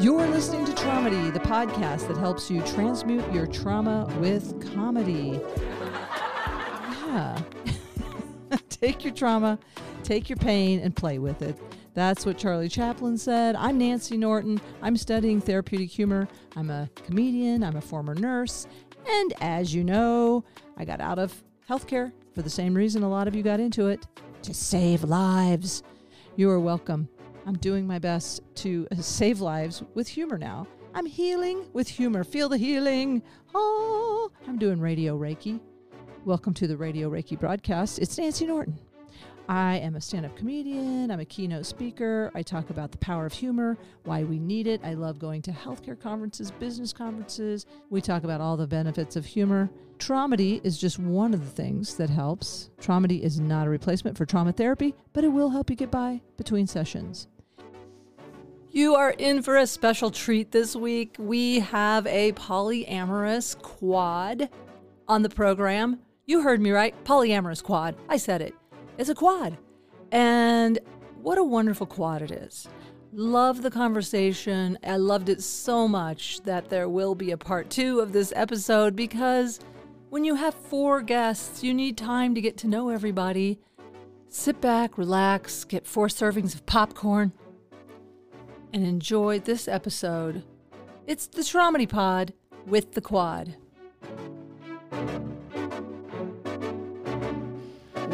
You're listening to Traumedy, the podcast that helps you transmute your trauma with comedy. Yeah. take your trauma, take your pain, and play with it. That's what Charlie Chaplin said. I'm Nancy Norton. I'm studying therapeutic humor. I'm a comedian. I'm a former nurse. And as you know, I got out of healthcare for the same reason a lot of you got into it to save lives. You are welcome. I'm doing my best to uh, save lives with humor now. I'm healing with humor. Feel the healing. Oh, I'm doing radio Reiki. Welcome to the Radio Reiki broadcast. It's Nancy Norton. I am a stand up comedian. I'm a keynote speaker. I talk about the power of humor, why we need it. I love going to healthcare conferences, business conferences. We talk about all the benefits of humor. Traumedy is just one of the things that helps. Traumedy is not a replacement for trauma therapy, but it will help you get by between sessions. You are in for a special treat this week. We have a polyamorous quad on the program. You heard me right. Polyamorous quad. I said it. It's a quad. And what a wonderful quad it is. Love the conversation. I loved it so much that there will be a part two of this episode because when you have four guests, you need time to get to know everybody. Sit back, relax, get four servings of popcorn, and enjoy this episode. It's the Traumedy Pod with the Quad.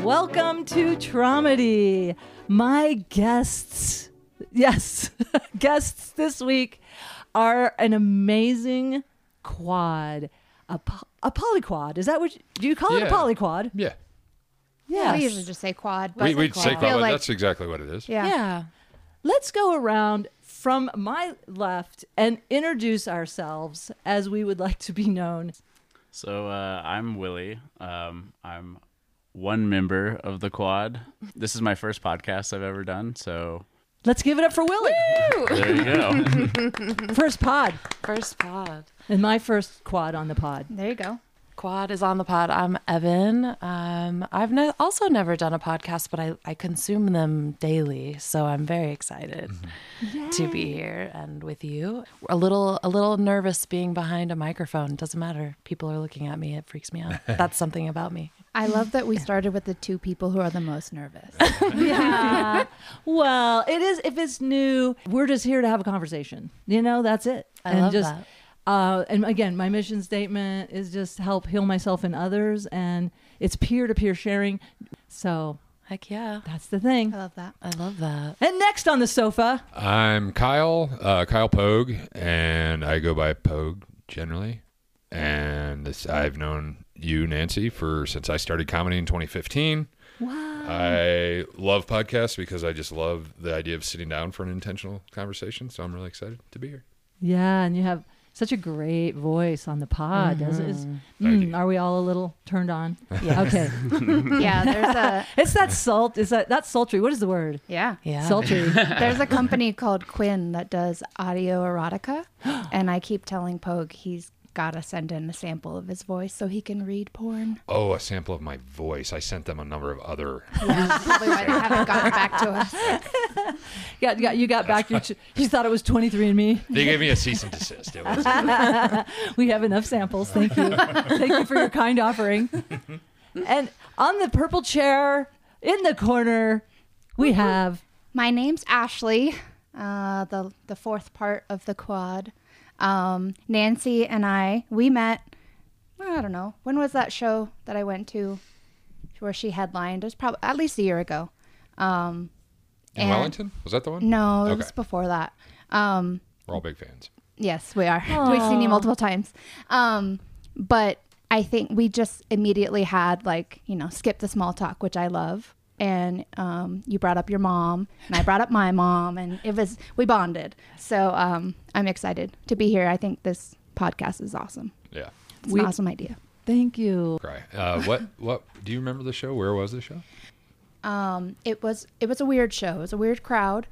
Welcome to Traumedy. My guests, yes, guests this week are an amazing quad, a, po- a polyquad. Is that what you, do you call it a Yeah. polyquad? Yeah. Yes. We usually just say quad. But We, we'd I say feel quad. like- That's exactly what it is. yeah. Yeah. Let's go around from my left and introduce ourselves as we would like to be known. So uh, I'm Willie. Um, I'm one member of the quad. This is my first podcast I've ever done. So Let's give it up for Willie. there you go. First pod. First pod. And my first quad on the pod. There you go. Quad is on the pod. I'm Evan. Um, I've ne- also never done a podcast, but I, I consume them daily, so I'm very excited to be here and with you. A little a little nervous being behind a microphone. Doesn't matter. People are looking at me. It freaks me out. That's something about me. I love that we started with the two people who are the most nervous. Yeah. well, it is if it's new, we're just here to have a conversation. You know, that's it. I and love just that. uh and again, my mission statement is just help heal myself and others and it's peer-to-peer sharing. So, Heck yeah. that's the thing. I love that. I love that. And next on the sofa, I'm Kyle, uh, Kyle Pogue, and I go by Pogue generally. And this, I've known you, Nancy, for since I started comedy in 2015. wow. I love podcasts because I just love the idea of sitting down for an intentional conversation. So I'm really excited to be here. Yeah, and you have such a great voice on the pod. Does it? Is, Thank mm, are we all a little turned on? Yeah. Okay. Yeah, there's a it's that salt. Is that that's sultry? What is the word? yeah. Yeah. Sultry. There's a company called Quinn that does audio erotica, and I keep telling Pogue he's got to send in a sample of his voice so he can read porn. Oh, a sample of my voice. I sent them a number of other. Yeah, probably why they haven't gotten back to us. got, got you got back your. You thought it was twenty three and Me. They gave me a cease and desist. It was, We have enough samples. Thank you. Thank you for your kind offering. And on the purple chair in the corner, we have My name's Ashley, uh, the the fourth part of the quad. Um, Nancy and I we met. I don't know when was that show that I went to, where she headlined. It was probably at least a year ago. Um, in And- Wellington? Was that the one? no, it Okay. was before that. Um, We're all big fans. Yes, we are. We've seen you multiple times. Um, but I think we just immediately had like, you know, skip the small talk, which I love. And um, you brought up your mom, and I brought up my mom, and it was we bonded. So um, I'm excited to be here. I think this podcast is awesome. Yeah. It's We- an awesome idea. thank you. Cry. Uh, what? What? Do you remember the show? Where was the show? Um, it was it was a weird show. It was a weird crowd.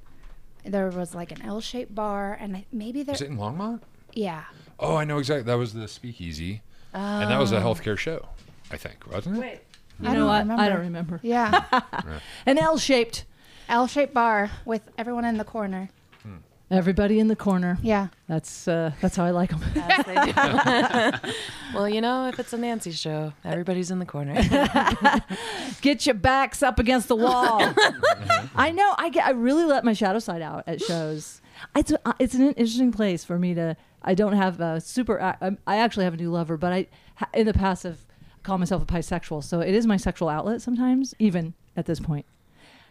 There was like an L-shaped bar, and maybe there. Was it in Longmont? Yeah, Oh, I know exactly. That was the Speakeasy, and that was a healthcare show. I think wasn't it? You I know don't what? I remember. don't remember. yeah, An L shaped. L-shaped bar with everyone in the corner. Everybody in the corner. Yeah. That's uh, that's how I like them. Yes, they do. well, you know, if it's a Nancy show, everybody's in the corner. Get your backs up against the wall. I know. I get. I really let my shadow side out at shows. It's a, it's an interesting place for me to. I don't have a super. I, I'm- actually have a new lover, but I in the past have called myself a bisexual, so it is my sexual outlet sometimes, even at this point.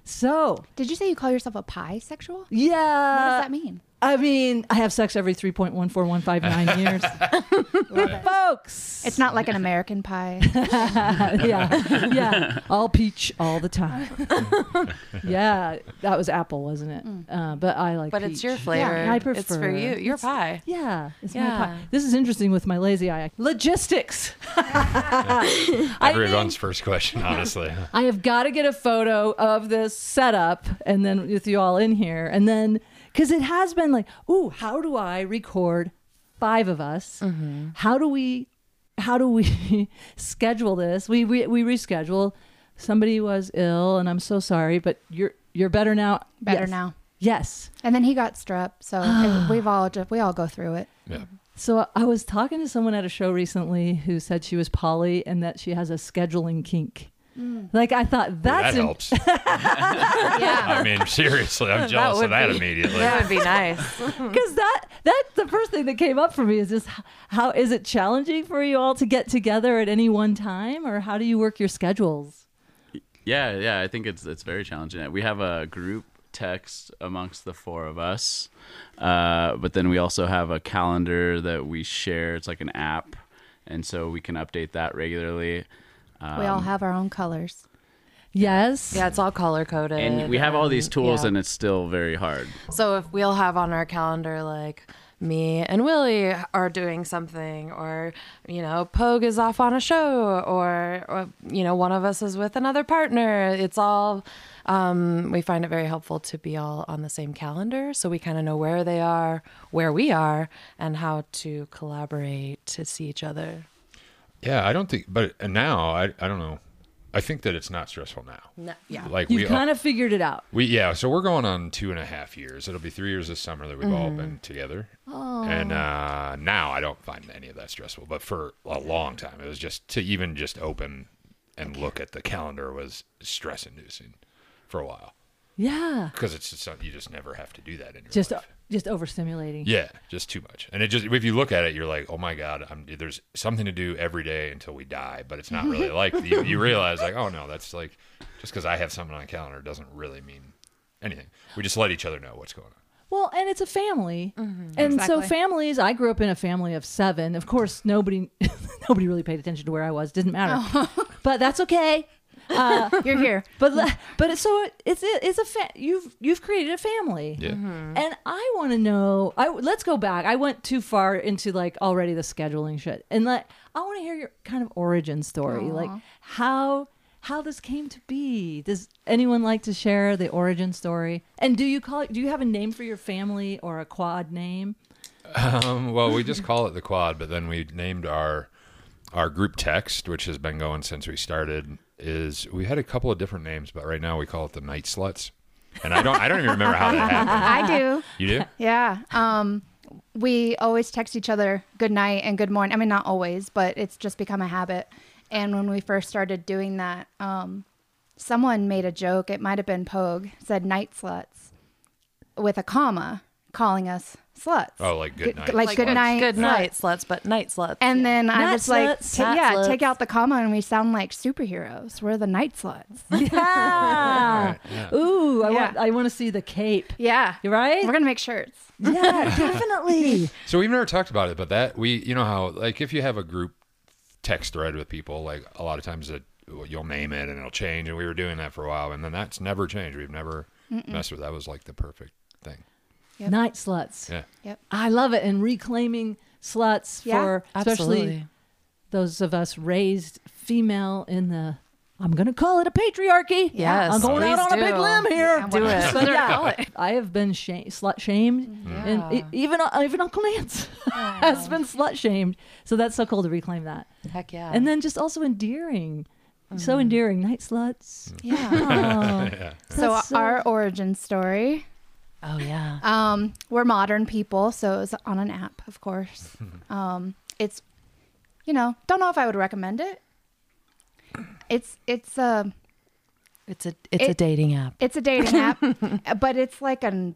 So Did you say you call yourself a pie sexual? yeah, What does that mean? I mean, I have sex every three point one four one five nine years, folks. It's not like an American pie. yeah, yeah, all peach all the time. yeah, that was apple, wasn't it? Uh, but I like. but it's your flavor. I prefer. It's for you. Your it's- pie. Yeah, it's my Yeah. pie. This is interesting with my lazy eye. Logistics. I Everyone's mean, first question, honestly. I have got to get a photo of this setup, and then with you all in here, and then because it has been like, ooh, how do I record five of us? Mm-hmm. How do we? How do we schedule this? We we we reschedule. Somebody was ill, and I'm so sorry, but you're you're better now. Better Yes. now. Yes. And then he got strep, so it- we've all we all go through it. Yeah. So I was talking to someone at a show recently who said she was poly and that she has a scheduling kink. Like I thought Well, that's that in- helps. Yeah. I mean, seriously, I'm jealous would of that be- immediately. That would be nice. because that that's the first thing that came up for me is just h- how is it challenging for you all to get together at any one time or how do you work your schedules? Yeah, yeah, I think it's it's very challenging. We have a group text amongst the four of us, uh, but then we also have a calendar that we share. It's like an app, and so we can update that regularly. Um, we all have our own colors. Yes. Yeah, it's all color coded. and we have all these tools, yeah. and it's still very hard. So if we'll have on our calendar like me and Willie are doing something, or you know, Pogue is off on a show, or, or you know, one of us is with another partner. It's all. Um, we find it very helpful to be all on the same calendar, so we kind of know where they are, where we are, and how to collaborate to see each other. Yeah, I don't think, but now I, I don't know. I think that it's not stressful now. No, yeah. Like You've we kind of figured it out. we yeah, so we're going on two and a half years. It'll be three years this summer that we've all Mm-hmm. been together. Oh. And uh, now I don't find any of that stressful. But for a long time, it was just to even just open and look at the calendar was stress inducing for a while Yeah. because it's just something you just never have to do that in your Just life. Just overstimulating. Yeah, just too much. And it just if you look at it, you're like, oh my god, I'm, there's something to do every day until we die. But it's not really like you, you realize like, oh no, that's like just because I have something on a calendar doesn't really mean anything. We just let each other know what's going on. Well, and it's a family, mm-hmm. and so families. I grew up in a family of seven. Of course, nobody nobody really paid attention to where I was. Didn't matter, oh. but that's okay. You're here. But but so it's it's a fa- you've you've created a family, Yeah. and I want to know. I let's go back. I went too far into like already the scheduling shit, and like I want to hear your kind of origin story, like how how this came to be. Does anyone like to share the origin story? And do you call it? Do you have a name for your family or a quad name? Um, well, we just call it the quad, but then we named our our group text, which has been going since we started. Is we had a couple of different names, but right now we call it the Night Sluts. And I don't I don't even remember how that happened. I do. You do? Yeah. Um, we always text each other good night and good morning. I mean, not always, but it's just become a habit. And when we first started doing that, um, someone made a joke. It might have been Pogue said night sluts with a comma, calling us sluts. Oh, like good night. Like, good night, Good sluts. night, sluts, but night sluts. And then I Night was like, sluts. ta- Night yeah, sluts. take out the comma, and we sound like superheroes. We're the night sluts. Yeah. Right, yeah. Ooh, I Yeah. want I want to see the cape. Yeah, You're right? we're gonna make shirts. yeah, definitely. So we've never talked about it, but that we, you know how, like, if you have a group text thread with people, like a lot of times it, you'll name it and it'll change, and we were doing that for a while, and then that's never changed. We've never messed with that. Was like the perfect thing. Yep. Night sluts. Yeah. Yep. I love it. And reclaiming sluts Yeah, for especially Absolutely. those of us raised female in the I'm gonna call it a patriarchy. Yes, I'm going out please on a big limb here. Yeah, Do it. But yeah, I have been shame, slut shamed, mm-hmm. and e- even uh, even Uncle Nance has been slut shamed. So that's so cool to reclaim that, Heck yeah. and then just also endearing, so mm-hmm. endearing. Night sluts. Yeah. Oh, yeah. So so- our origin story Oh yeah. Um, we're modern people, so it was on an app, of course. um, it's, you know, don't know if I would recommend it. It's it's a It's a it's a dating app. it's a dating app, but it's like an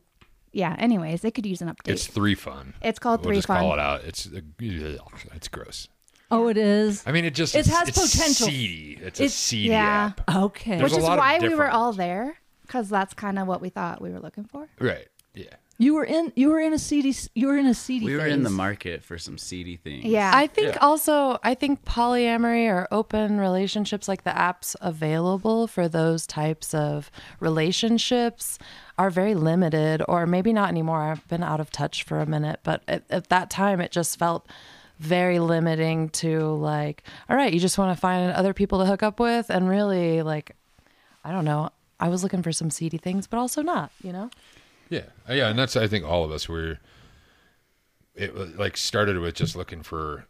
yeah. Anyways, they could use an update. It's three fun. It's called we'll Three just Fun. call it out. It's it's gross. Oh, it is. I mean, it just It it's, has it's potential. Seedy. It's, a It's- seedy yeah. app. Okay. There's which is why we were all there because that's kind of what we thought we were looking for. Right. Yeah. you were in. You were in a seedy. You were in a seedy. We were in the market for some seedy things. Yeah, I think Yeah. also I think polyamory or open relationships like the apps available for those types of relationships are very limited or maybe not anymore. I've been out of touch for a minute, but at, at that time it just felt very limiting to like all right, you just want to find other people to hook up with and really like I don't know. I was looking for some seedy things, but also not, you know? Yeah, Uh, yeah, and that's I think all of us were. It like started with just looking for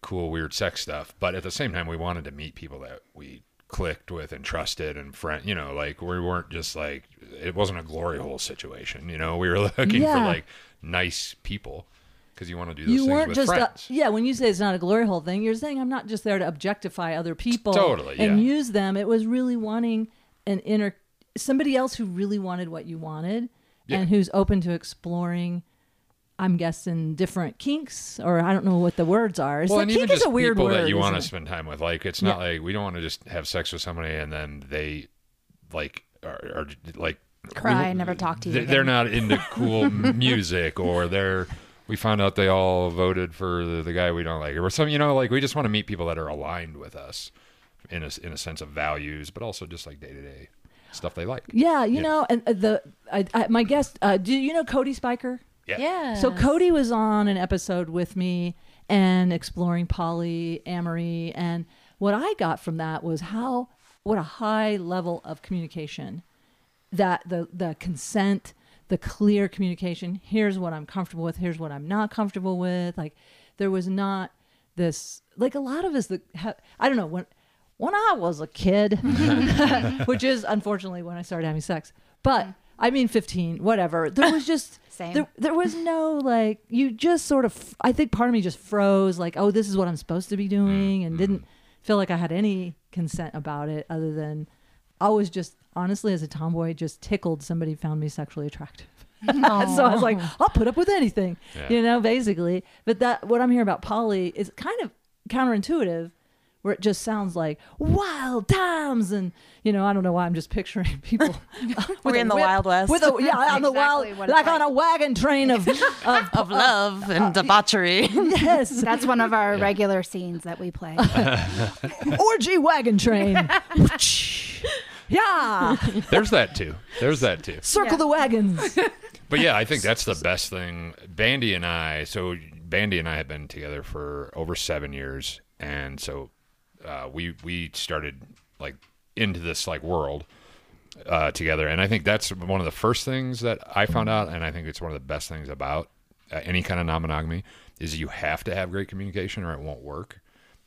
cool, weird sex stuff, but at the same time, we wanted to meet people that we clicked with and trusted and friend. You know, like we weren't just like it wasn't a glory hole situation. You know, we were looking Yeah. for like nice people because you want to do those You weren't with just. Uh, friends. yeah. When you say it's not a glory hole thing, you're saying I'm not just there to objectify other people. Totally, And yeah. use them. It was really wanting an inner somebody else who really wanted what you wanted, Yeah. and who's open to exploring. I'm guessing different kinks, or I don't know what the words are. It's well, like and kink even is just a weird people word. that you want to spend time with. Like, it's not like we don't want to just have sex with somebody and then they like are, are like cry, we- never talk to you. they- again. They're not into cool music, or they're. We found out they all voted for the, the guy we don't like, or some. You know, like we just want to meet people that are aligned with us in a in a sense of values, but also just like day to day stuff they like. Yeah, you Yeah. know, and uh, the I, I, my guest. Uh, do you know Cody Spiker? Yeah. yeah. So Cody was on an episode with me and exploring polyamory, and what I got from that was how what a high level of communication that the the consent, the clear communication. Here's what I'm comfortable with. Here's what I'm not comfortable with. Like there was not this like a lot of us that ha- I don't know when when I was a kid, which is unfortunately when I started having sex, but. Mm-hmm. I mean, 15, whatever. There was just, Same. there, there was no like, you just sort of, I think part of me just froze, like, oh, this is what I'm supposed to be mm-hmm. doing, and mm-hmm. didn't feel like I had any consent about it other than I was just, honestly, as a tomboy, just tickled somebody found me sexually attractive. so I was like, I'll put up with anything, Yeah. you know, basically. But that, what I'm hearing about poly is kind of counterintuitive. Where it just sounds like wild times, and you know, I don't know why I'm just picturing people. with We're in the whip- Wild West. with a yeah, on the wild, what it's like on a wagon train of, of of uh, love and uh, debauchery. yes, That's one of our regular scenes that we play. orgy wagon train. yeah, There's that too. There's that too. circle Yeah. the wagons. But yeah, I think that's the best thing. Bandy and I, so Bandy and I have been together for over seven years, and so uh, we we started like into this like world uh, together, and I think that's one of the first things that I found out, and I think it's one of the best things about uh, any kind of non-monogamy is you have to have great communication or it won't work,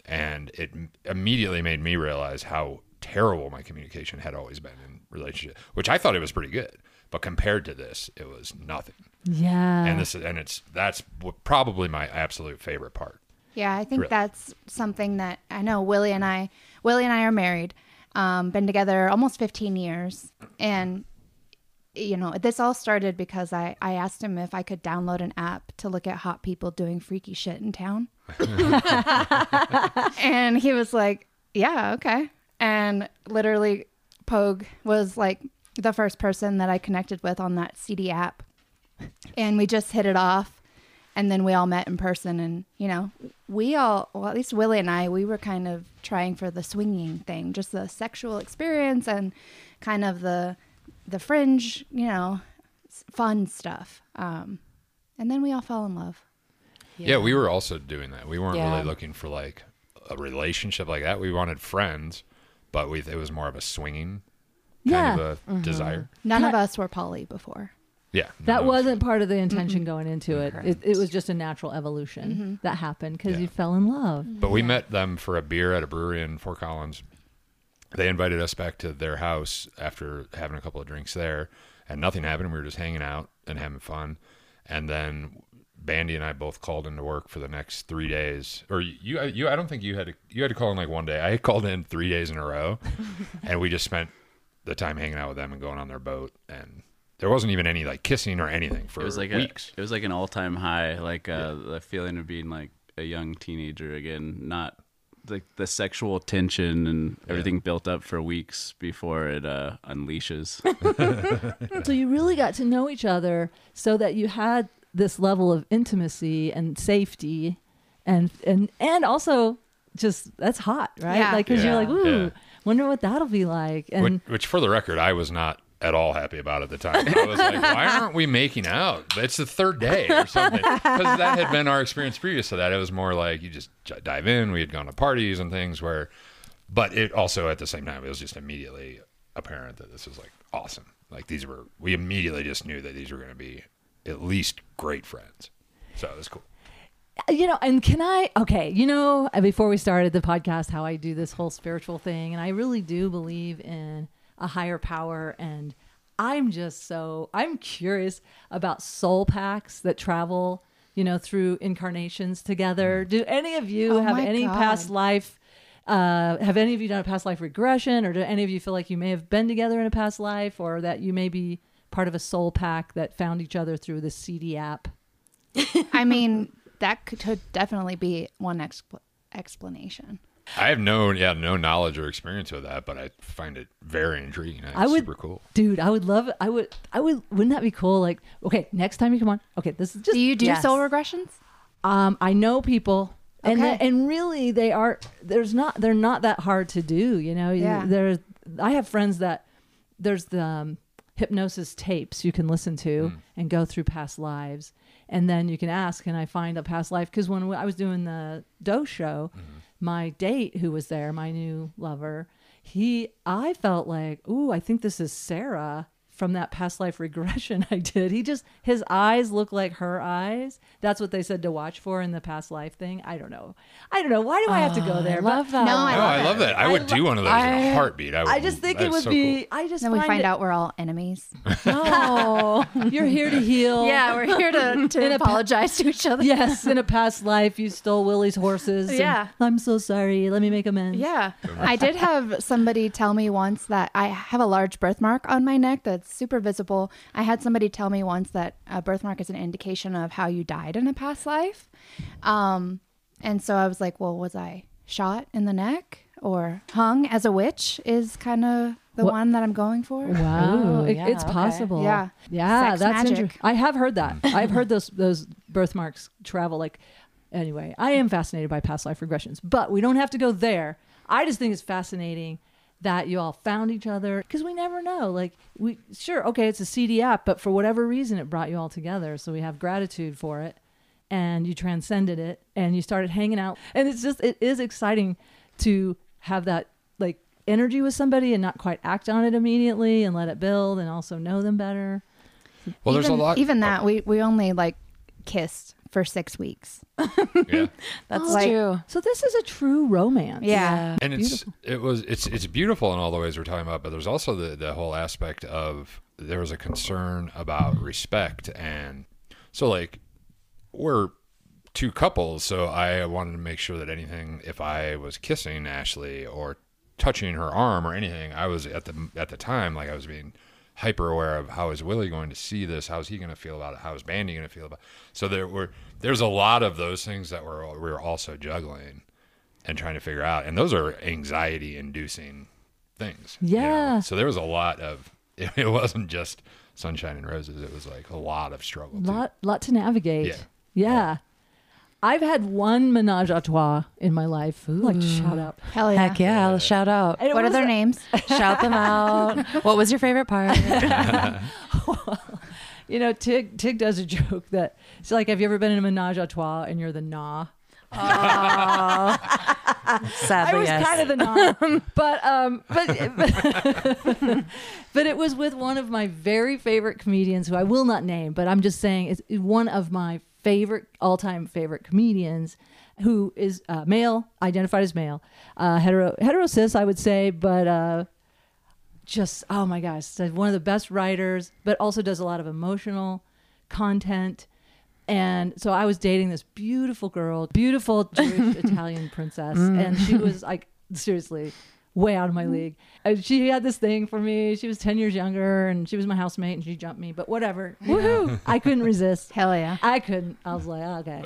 and it immediately made me realize how terrible my communication had always been in relationship, which I thought it was pretty good, but compared to this, it was nothing. Yeah, And this and it's that's probably my absolute favorite part. Yeah, I think Really? that's something that I know Willie and I Willie and I are married. Um, been together almost 15 years and you know, this all started because I, I asked him if I could download an app to look at hot people doing freaky shit in town. and he was like, Yeah, okay. And literally, Pogue was like the first person that I connected with on that seedy app. And we just hit it off. And then we all met in person. And, you know, we all, well, at least Willie and I, we were kind of trying for the swinging thing, just the sexual experience and kind of the, the fringe, you know, fun stuff. Um, and then we all fell in love. Yeah. we were also doing that. We weren't Yeah. really looking for like a relationship like that. We wanted friends, but we it was more of a swinging kind Yeah. of a desire. None of us were poly before. Yeah, that no, wasn't part of the intention going into it. it. It was just a natural evolution mm-hmm. that happened because Yeah. you fell in love. But we met them for a beer at a brewery in Fort Collins. They invited us back to their house after having a couple of drinks there, and nothing happened. We were just hanging out and having fun. And then Bandy and I both called into work for the next three days. Or you, you, I don't think you had to, you had to call in like one day. I called in three days in a row, and we just spent the time hanging out with them and going on their boat. And there wasn't even any like kissing or anything for It was like weeks. A, it was like an all time high, like uh, the feeling of being like a young teenager again, not like the sexual tension and everything built up for weeks before it uh, unleashes. so you really got to know each other so that you had this level of intimacy and safety and and and also just that's hot right Yeah. like because Yeah. you're like ooh Yeah. wonder what that'll be like and which, which, for the record, I was not at all happy about at the time. I was like, why aren't we making out? It's the third day or something. Because that had been our experience previous to that. It was more like you just dive in. We had gone to parties and things where, but it also at the same time, it was just immediately apparent that this was like awesome. Like these were, we immediately just knew that these were going to be at least great friends. So it was cool. you know and can i okay you know uh, before we started the podcast how i do this whole spiritual thing and i really do believe in a higher power and i'm just so i'm curious about soul packs that travel you know through incarnations together do any of you Oh have any God. past life uh, have any of you done a past life regression or do any of you feel like you may have been together in a past life or that you may be part of a soul pack that found each other through the seedy app I mean, that could, could definitely be one expl- explanation. I have no, yeah, no knowledge or experience with that, but I find it very intriguing. It's I would, super cool. dude. I would love. It. I would. I would. Wouldn't that be cool? Like, okay, next time you come on. Okay, this is just. Do you do Yes. soul regressions? um, I know people, and Okay. th- and really they are. There's not. They're not that hard to do. You know. Yeah. There's. I have friends that there's the um, hypnosis tapes you can listen to and go through past lives, and then you can ask, "Can I find a past life?" Because when I was doing the Doe show, my date who was there, my new lover, he, I felt like, ooh, I think this is Sarah from that past life regression I did. He just his eyes look like her eyes. That's what they said to watch for in the past life thing. I don't know. I don't know. Why do I have to go Oh, there? I But love that. No, I Oh, love I love that. I, I would lo- do one of those in a heartbeat. I, would, I just think it would so be. cool. I just Then we find find it- out we're all enemies. No, you're here to heal. yeah, we're here to, In to a pa- apologize to each other. Yes, in a past life, you stole Willie's horses. and Yeah. I'm so sorry. Let me make amends. Yeah. I did have somebody tell me once that I have a large birthmark on my neck that's super visible. I had somebody tell me once that a birthmark is an indication of how you died in a past life. Um, and so I was like, well, was I shot in the neck or hung as a witch is kind of the What- one that I'm going for. Wow, Ooh, yeah, it's okay. possible. Yeah. yeah, Sex that's magic. interesting. I have heard that. I've heard those those birthmarks travel. Like, anyway, I am fascinated by past life regressions, but we don't have to go there. I just think it's fascinating that you all found each other because we never know. Like, we sure okay, it's a seedy app, but for whatever reason, it brought you all together. So we have gratitude for it, and you transcended it, and you started hanging out, and it's just it is exciting to have that like energy with somebody and not quite act on it immediately and let it build and also know them better. Well, there's even, a lot. Even that, we, we only like kissed for six weeks. yeah. That's Like- true. So this is a true romance. Yeah. and it's it was it's it's beautiful in all the ways we're talking about but there's also the the whole aspect of there was a concern about respect and so like we're two couples so i wanted to make sure that anything if i was kissing ashley or touching her arm or anything i was at the at the time like i was being hyper aware of how is willie going to see this how's he going to feel about it how is bandy going to feel about it so there were there's a lot of those things that we're we were also juggling and trying to figure out. And those are anxiety inducing things. you know? Yeah. So there was a lot of, it, it wasn't just sunshine and roses. It was like a lot of struggle. too. lot lot to navigate. Yeah. Yeah. I've had one menage a trois in my life. Who like shout out. Hell yeah. Heck yeah. Shout out. And it What are their a- names? Shout them out. What was your favorite part? You know, Tig Tig does a joke that it's like, have you ever been in a menage a trois and you're the nah? Sadly, I was yes. kind of the non, but um, but but it was with one of my very favorite comedians who I will not name, but I'm just saying is one of my favorite all-time favorite comedians who is uh, male, identified as male, uh, hetero hetero cis, I would say, but uh, just oh my gosh, one of the best writers, but also does a lot of emotional content. And so I was dating this beautiful girl, beautiful Jewish Italian princess, and she was like seriously way out of my league. And she had this thing for me. She was 10 years younger and she was my housemate and she jumped me, but whatever. Woohoo! I couldn't resist. Hell yeah. I couldn't. I was like, okay.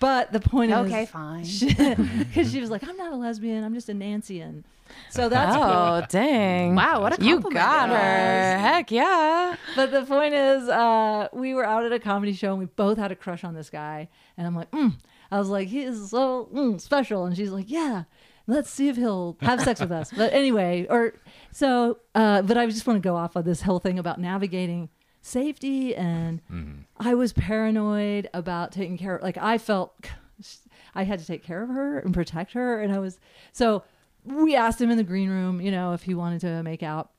But the point is, Okay, fine. because she was like, I'm not a lesbian. I'm just a Nancyan. So that's oh, dang. Wow, what a You got her. Heck yeah. But the point is, uh, we were out at a comedy show and we both had a crush on this guy. And I'm like, mm. I was like, he is so mm, special. And she's like, yeah, let's see if he'll have sex with us. But anyway, or so, uh, but I just want to go off of this whole thing about navigating safety. And I was paranoid about taking care of, like, I felt I had to take care of her and protect her. And I was, so we asked him in the green room, you know, if he wanted to make out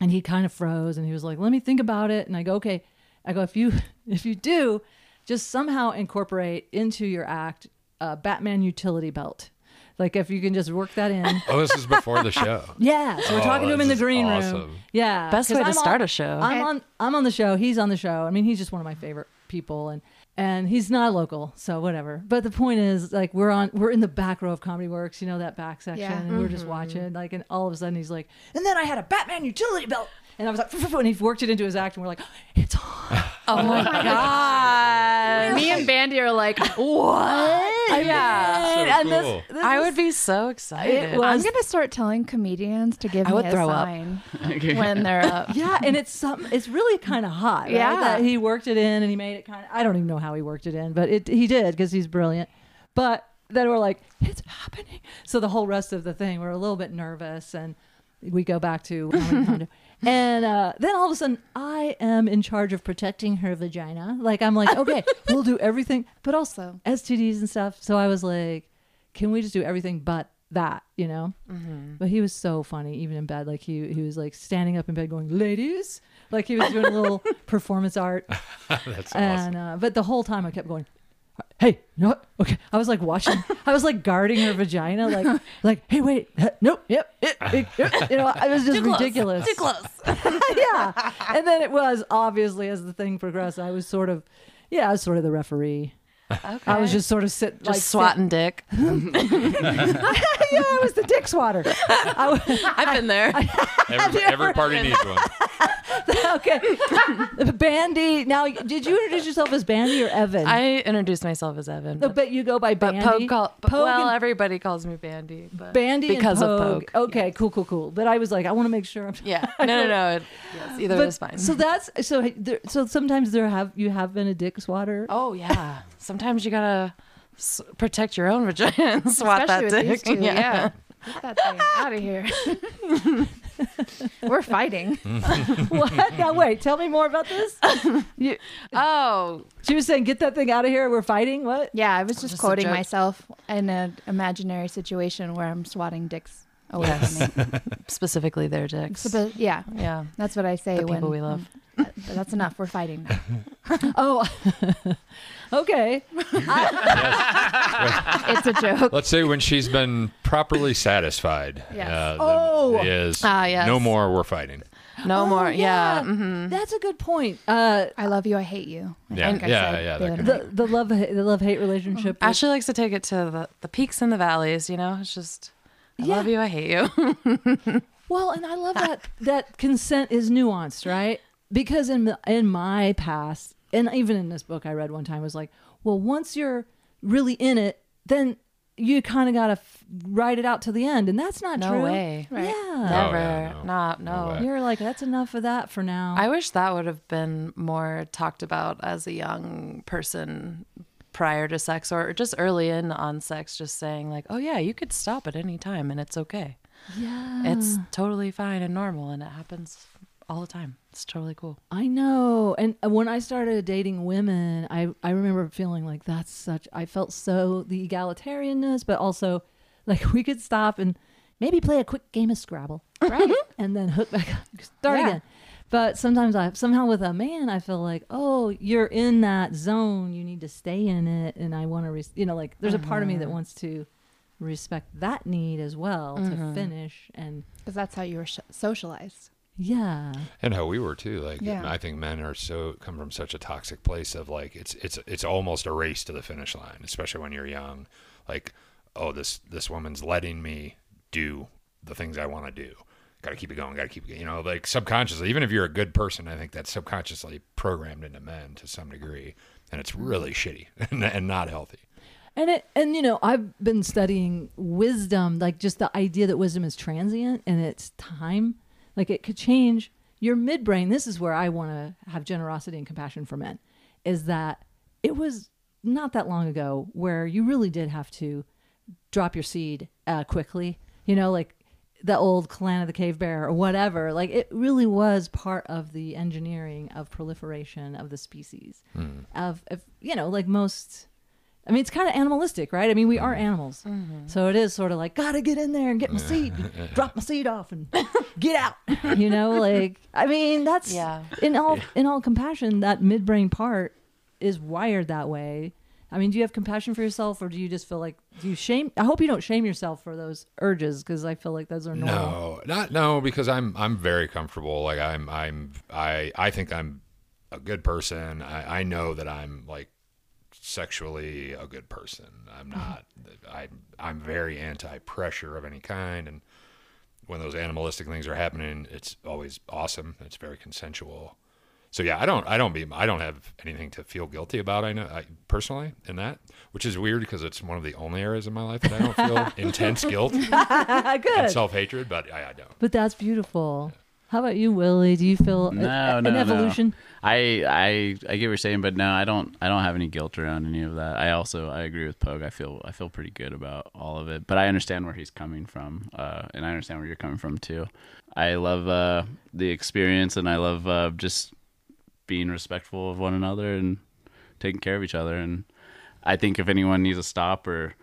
and he kind of froze and he was like let me think about it and i go okay i go if you if you do just somehow incorporate into your act a batman utility belt like if you can just work that in. Oh, this is before the show. yeah so we're Oh, talking to him in the this is green room. yeah best way to I'm start on- a show. i'm on i'm on the show he's on the show. I mean he's just one of my favorite people and and he's not local so whatever. But the point is like we're on we're in the back row of comedy works you know that back section Yeah. and we're just mm-hmm. watching like and all of a sudden he's like and then i had a batman utility belt and i was like and he worked it into his act and we're like it's on Oh my god. Me and Bandy are like, what? Yeah. So and this- cool. this I is- would be so excited. Was- I'm gonna start telling comedians to give I me would a throw up. sign when they're up. yeah, and it's some. It's really kind of hot. Right? Yeah. that he worked it in and he made it kind of. I don't even know how he worked it in, but it he did because he's brilliant. But then we're like, it's happening. So the whole rest of the thing, we're a little bit nervous, and we go back to Comedy Condo. And uh, then all of a sudden, I am in charge of protecting her vagina. Like I'm like, okay, we'll do everything, but also STDs and stuff. So I was like, can we just do everything but that? You know. But he was so funny, even in bed. Like he he was like standing up in bed, going, "Ladies," like he was doing a little performance art. That's awesome. And uh, but the whole time I kept going, "Hey, you know what? Okay." I was like watching. I was like guarding her vagina, like like, "Hey, wait, uh, nope, yep, it, it, it," you know." It was just ridiculous. Too close. yeah. And then it was obviously as the thing progressed, I was sort of, yeah, I was sort of the referee. Okay. I was just sort of sit just like sit- swatting dick. yeah, I was the dick swatter. I, I've been there. Every, every party needs one. okay. Bandy. Now, did you introduce yourself as Bandy or Evan? I introduced myself as Evan. no, but you go by but Bandy. Pogue call, Pogue well, and- everybody calls me Bandy. But Bandy because and of Pogue. Pogue. Okay, cool, cool, cool. But I was like, I want to make sure I'm. Yeah. No, no, no. It, yes, either But, is fine. So that's so. There, so sometimes there have you have been a dick swatter. oh yeah. Sometimes you gotta s- protect your own vagina and swat Especially that dick. two. Yeah. Get that thing out of here. We're fighting. what? Now wait, tell me more about this. You, Oh, she was saying, "Get that thing out of here. We're fighting." What? Yeah, I was just, Just a quoting joke. myself in an imaginary situation where I'm swatting dicks away Yes. from me. specifically their dicks. So, but yeah, yeah. that's what I say The when people we love. But that's enough. We're fighting. Oh, okay. It's a joke. Let's say when she's been properly satisfied. Yes. Uh, Oh. is Ah, yes. no more. We're fighting. No Oh, more. Yeah. yeah. mhm. That's a good point. Uh, I love you. I hate you. I Yeah, think I yeah, yeah, the that other could night. the the love the love hate relationship. with- Ashley likes to take it to the, the peaks and the valleys, you know? It's just, I Yeah. love you, I hate you. Well, and I love that that consent is nuanced, right? Because in in my past, and even in this book I read one time was like, well, once you're really in it, then you kind of got to f- ride it out to the end, and that's not No true. way. Right. Yeah. Never. yeah, no. Not, No no. You're like, that's enough of that for now. I wish that would have been more talked about as a young person prior to sex or just early in on sex, just saying, like, oh, yeah, you could stop at any time and it's okay. yeah. It's totally fine and normal and it happens all the time. It's totally cool. I know. And when I started dating women, I, I remember feeling like that's such, I felt so the egalitarianness, but also like we could stop and maybe play a quick game of Scrabble. Right. and then hook back up, start Yeah. again. But sometimes I, somehow with a man, I feel like, oh, you're in that zone. You need to stay in it. And I want to, re- you know, like there's a part of me that wants to respect that need as well Mm-hmm. to finish and Because that's how you were sh- socialized. Yeah. and how we were too. Like Yeah. I think men are so come from such a toxic place of like it's it's it's almost a race to the finish line, especially when you're young. Like oh this this woman's letting me do the things I want to do. Got to keep it going. Got to keep it. You know, like subconsciously, even if you're a good person, I think that's subconsciously programmed into men to some degree, and it's really shitty and, and not healthy. And it and you know, I've been studying wisdom, like just the idea that wisdom is transient and it's time. Like it could change your midbrain. This is where I want to have generosity and compassion for men. Is that it was not that long ago where you really did have to drop your seed uh, quickly. You know, like the old clan of the cave bear or whatever. Like it really was part of the engineering of proliferation of the species. Of, of you know, like most. I mean, it's kind of animalistic, right? I mean, we are mm-hmm. animals, mm-hmm. so it is sort of like gotta get in there and get my seed, drop my seed off, and get out. You know, like I mean, that's Yeah. in all in all compassion. That midbrain part is wired that way. I mean, do you have compassion for yourself, or do you just feel like do you shame? I hope you don't shame yourself for those urges, because I feel like those are normal. No, not no, because I'm I'm very comfortable. Like I'm I'm I I think I'm a good person. I, I know that I'm like sexually a good person. I'm not. I I'm very anti pressure of any kind, and when those animalistic things are happening, it's always awesome. It's very consensual. So yeah, I don't I don't be I don't have anything to feel guilty about. I know I, personally in that, which is weird because it's one of the only areas in my life that I don't feel intense guilt and Good, self hatred. But I, I don't. but that's beautiful. How about you, Willie? Do you feel No, a- no, an no. evolution? I, I I get what you're saying, but no, I don't I don't have any guilt around any of that. I also I agree with Pogue. I feel I feel pretty good about all of it, but I understand where he's coming from, uh, and I understand where you're coming from too. I love uh, the experience, and I love uh, just being respectful of one another and taking care of each other. And I think if anyone needs a stop or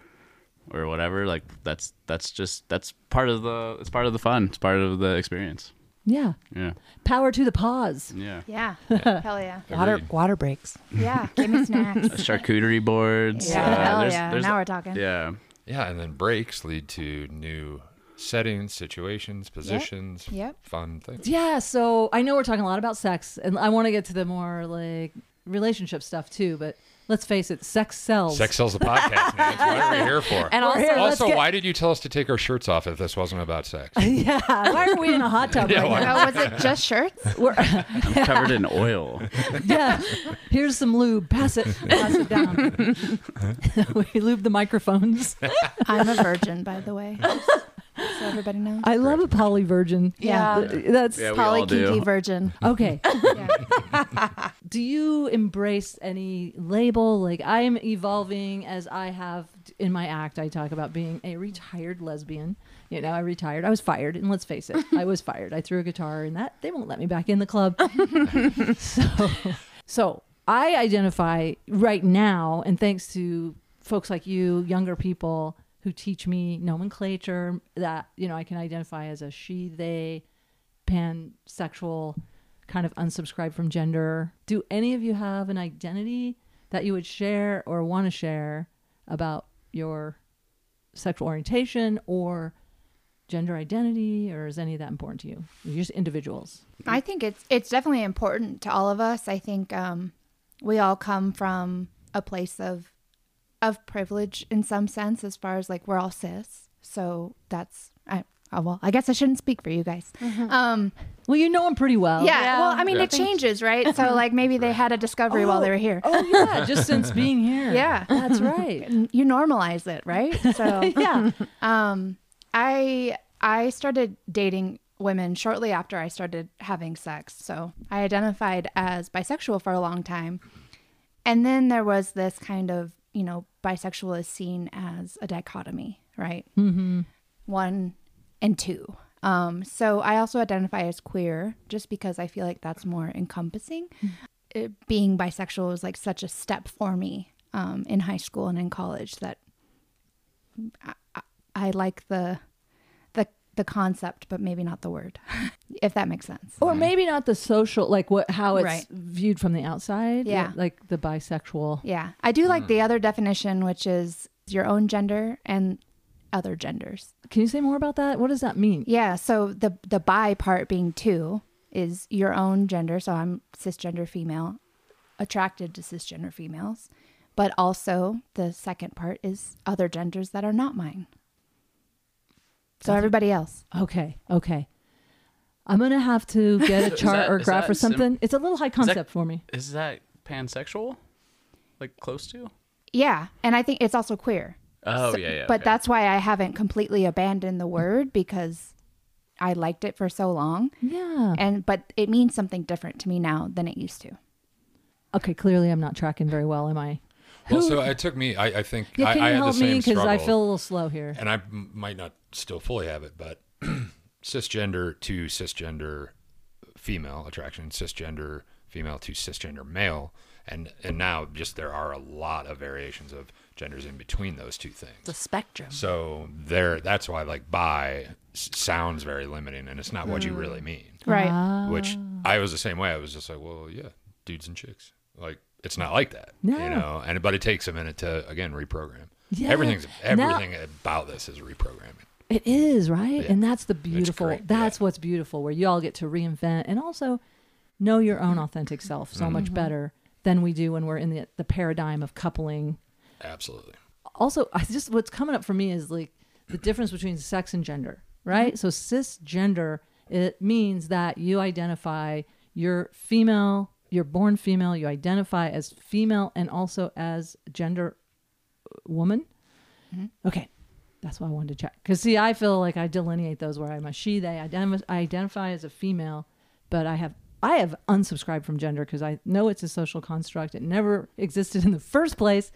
or whatever, like that's that's just that's part of the it's part of the fun. It's part of the experience. Yeah. Yeah, Power to the pause. yeah. Yeah. Hell yeah. Water Agreed. water breaks. Yeah. Give me snacks. Charcuterie boards. Yeah. uh, Hell there's- yeah. there's- Now we're talking. Yeah. Yeah, and then breaks lead to new settings, situations, positions, Yep. fun things. Yeah, so I know we're talking a lot about sex, and I want to get to the more like relationship stuff too. But let's face it, sex sells. Sex sells the podcast, man. That's what are we here for? And also, here, also, get- why did you tell us to take our shirts off if this wasn't about sex? yeah, why are we in a hot tub Yeah, right now? Oh, was it just shirts? We're, Covered in oil. yeah, here's some lube. Pass it, pass it down. we lube the microphones. I'm a virgin, by the way. So everybody knows. I love a poly virgin. Yeah. Th- that's Yeah, Poly kinky virgin. okay. Yeah. do you embrace any label like i am evolving as i have in my act i talk about being a retired lesbian you know i retired i was fired and let's face it i was fired i threw a guitar and that they won't let me back in the club so so i identify right now and thanks to folks like you younger people who teach me nomenclature that you know i can identify as a she they pansexual kind of unsubscribe from gender. Do any of you have an identity that you would share or want to share about your sexual orientation or gender identity, or is any of that important to you? You're just individuals. I think it's it's definitely important to all of us. I think um, we all come from a place of of privilege in some sense, as far as like we're all cis. So that's I oh, well, I guess I shouldn't speak for you guys. Um, Well, you know them pretty well. yeah, Yeah. Well, I mean, Yeah. it changes, right? So like maybe they had a discovery while they were here. Oh yeah, just since being here. Yeah. that's right. You normalize it, right? So yeah. Um, I I started dating women shortly after I started having sex. So I identified as bisexual for a long time. And then there was this kind of, you know, bisexual is seen as a dichotomy, right? Mm-hmm. One and two. Um, so I also identify as queer just because I feel like that's more encompassing. It, being bisexual was like such a step for me um, in high school and in college that I, I, I like the the the concept, but maybe not the word, if that makes sense. Or maybe not the social, like what how it's Right. viewed from the outside. Yeah. like the bisexual. Yeah, I do like the hmm. other definition, which is your own gender, and other genders. Can you say more about that? What does that mean? Yeah, so the the bi part being two is your own gender, so I'm cisgender female, attracted to cisgender females, but also the second part is other genders that are not mine. So everybody else. Okay, okay. I'm gonna have to get a chart that- or is graph that or sim- something. it's a little high concept for me. Is that pansexual? Like close to? Yeah, and I think it's also queer. Oh So- yeah, yeah. But okay. that's why I haven't completely abandoned the word because I liked it for so long. Yeah. And but it means something different to me now than it used to. Okay, clearly I'm not tracking very well, am I? Well, so it took me. I, I think Yeah, I, can I you had help the same me because I feel a little slow here. and I m- might not still fully have it, but cisgender to cisgender female attraction, cisgender female to cisgender male, and and now just there are a lot of variations of genders in between those two things. The spectrum. So there, that's why like bi sounds very limiting, and it's not what you really mean. Right. Ah. Which I was the same way. I was just like, well, yeah, dudes and chicks. Like it's not like that, No. you know. And but it takes a minute to again reprogram. Yeah. Everything's Now- everything about this is reprogramming. It is, right? Yeah. And that's the beautiful great, that's yeah. what's beautiful where you all get to reinvent and also know your own authentic self so Mm-hmm. much better than we do when we're in the the paradigm of coupling. Absolutely. Also, I just what's coming up for me is like the difference between sex and gender, right? So cisgender it means that you identify you're female, you're born female, you identify as female and also as gender uh, woman. Okay. That's why I wanted to check. Because, see, I feel like I delineate those where I'm a she, they. Identify, I identify as a female, but I have I have unsubscribed from gender because I know it's a social construct. It never existed in the first place.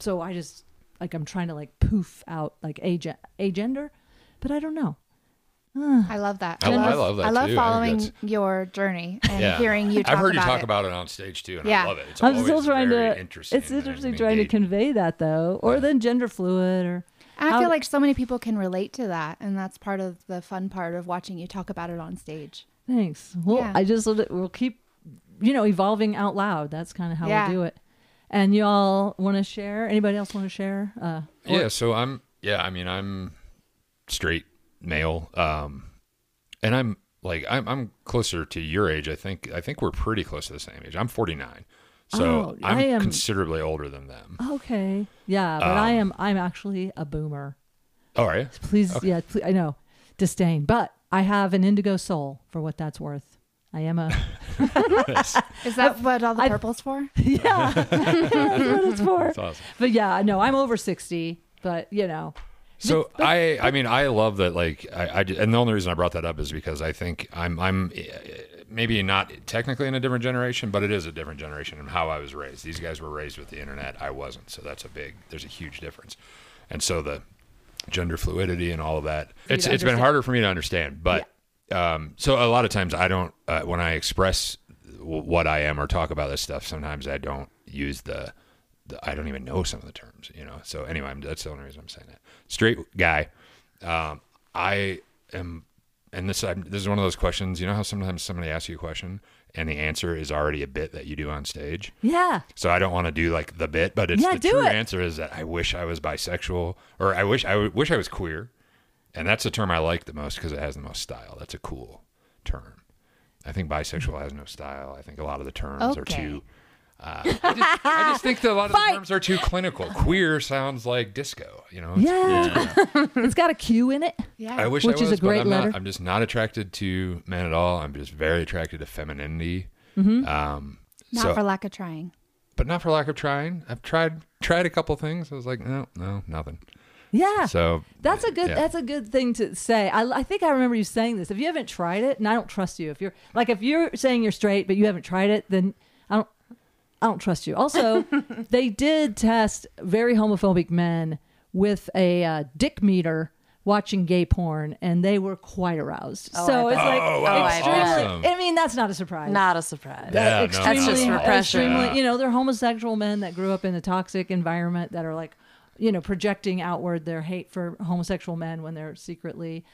So I just, like, I'm trying to, like, poof out, like, a, a gender, but I don't know. I love that. I- I love that I love too. Following that's- your journey and Yeah. hearing you talk I've heard about you talk it. about it on stage too, and Yeah. I love it. It's I'm still trying very to. interesting. It's interesting trying to convey that though, or then gender fluid, or I How- feel like so many people can relate to that, and that's part of the fun part of watching you talk about it on stage. Thanks. Well, Yeah. I just we'll keep, you know, evolving out loud. That's kind of how Yeah. we do it. And y'all want to share? Anybody else want to share? Uh, or- Yeah, so I'm yeah, I mean I'm straight male. Um and I'm like I'm I'm closer to your age. I think I think we're pretty close to the same age. I'm 49. So Oh, I'm I am- considerably older than them. Okay. Yeah, but I Um, am. I'm actually a boomer. All right. are you? Please, yeah. Please, I know, disdain, but I have an indigo soul for what that's worth. I am a Is that what all the I- purple's for? yeah. that's what it's for. That's awesome. But yeah, no, I'm over sixty. But you know, So I, I mean, I love that. Like, I, I, and the only reason I brought that up is because I think I'm, I'm eh, maybe not technically in a different generation, but it is a different generation in how I was raised. These guys were raised with the internet. I wasn't. So that's a big. There's a huge difference. And so the gender fluidity and all of that. It's it's been harder for me to understand. But um, so a lot of times I don't uh, when I express w- what I am or talk about this stuff. Sometimes I don't use the. I don't even know some of the terms, you know. So anyway, I'm, that's the only reason I'm saying that. Straight guy, um, I am, and this I'm, this is one of those questions. You know how sometimes somebody asks you a question and the answer is already a bit that you do on stage. yeah. So I don't want to do like the bit, but it's Yeah, the true it. answer is that I wish I was bisexual, or I wish I w- wish I was queer, and that's the term I like the most because it has the most style. That's a cool term. I think bisexual has no style. I think a lot of the terms are too. Uh, I, just, I just think that a lot of Fight. the terms are too clinical. Queer sounds like disco, you know. Yeah. it's got a Q in it. Yeah. I wish Which I is was, a great but I'm letter. Not, I'm just not attracted to men at all. I'm just very attracted to femininity. Mm-hmm. Um, Not so, for lack of trying. but not for lack of trying. I've tried tried a couple things. I was like, no, no, nothing. Yeah. So That's a good. yeah. That's a good thing to say. I, I think I remember you saying this. If you haven't tried it, and I don't trust you. If you're like, if you're saying you're straight but you haven't tried it, then I don't. Trust you. Also, they did test very homophobic men with a uh, dick meter watching gay porn, and they were quite aroused. Oh, so it's like Oh, wow, extremely. awesome. I mean, that's not a surprise. Not a surprise. Yeah, no, extremely. That's just repression. extremely- you know, they're homosexual men that grew up in a toxic environment that are like, you know, projecting outward their hate for homosexual men when they're secretly.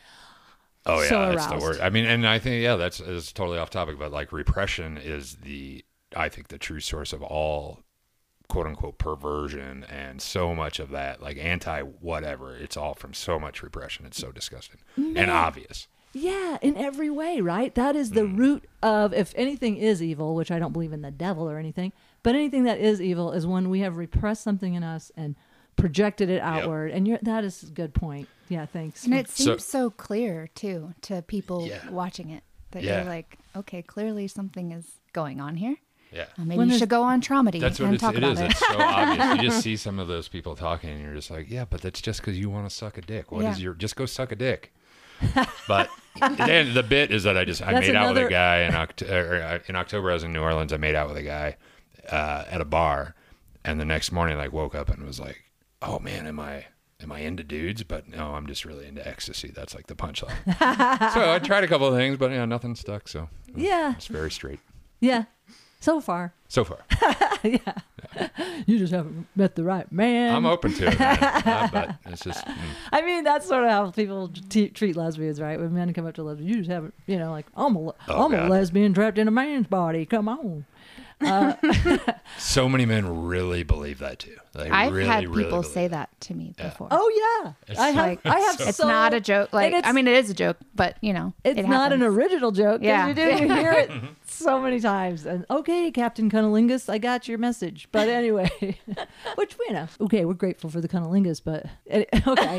Oh yeah, so that's the word. I mean, and I think yeah, that's is totally off topic, but like repression is the I think the true source of all quote unquote perversion and so much of that like anti whatever it's all from so much repression it's so disgusting and obvious Yeah, in every way, right? That is the mm. root of if anything is evil, which I don't believe in the devil or anything, but anything that is evil is when we have repressed something in us and projected it outward. And you're, that is a good point. Yeah, thanks. And it So- seems so, clear too to people Yeah. watching it that Yeah. you're like, okay, clearly something is going on here. Yeah Uh, maybe When you there's- should go on Tromedy that's what and it's, talk it about is. it. It's so obvious. You just see some of those people talking, and you're just like, yeah, but that's just because you want to suck a dick. What is Yeah. your? Just go suck a dick. But then the bit is that I just I That's made out with a guy in October. In October, I was in New Orleans. I made out with a guy uh, at a bar, and the next morning, like woke up and was like, oh man, am I? Am I into dudes? But no, I'm just really into ecstasy. That's like the punchline. so I tried a couple of things, but yeah, nothing stuck. So yeah, it's very straight yeah. So far, so far. Yeah. You just haven't met the right man. I'm open to it, man. Uh, but it's just mm. I mean, that's sort of how people t- treat lesbians, right? When men come up to lesbians, you just haven't, you know, like I'm a, le- Oh, I'm a lesbian trapped in a man's body. Come on. so many men really believe that too. They I've really, had people believe say it. that to me before. Oh yeah, It's I have. like I have. it's so- not a joke. Like I mean, it is a joke, but you know, It's it not an original joke. Yeah. you do you hear it so many times. And okay, Captain Cunnilingus, I got your message. But anyway, which you know, okay, we're grateful for the Cunnilingus, but okay,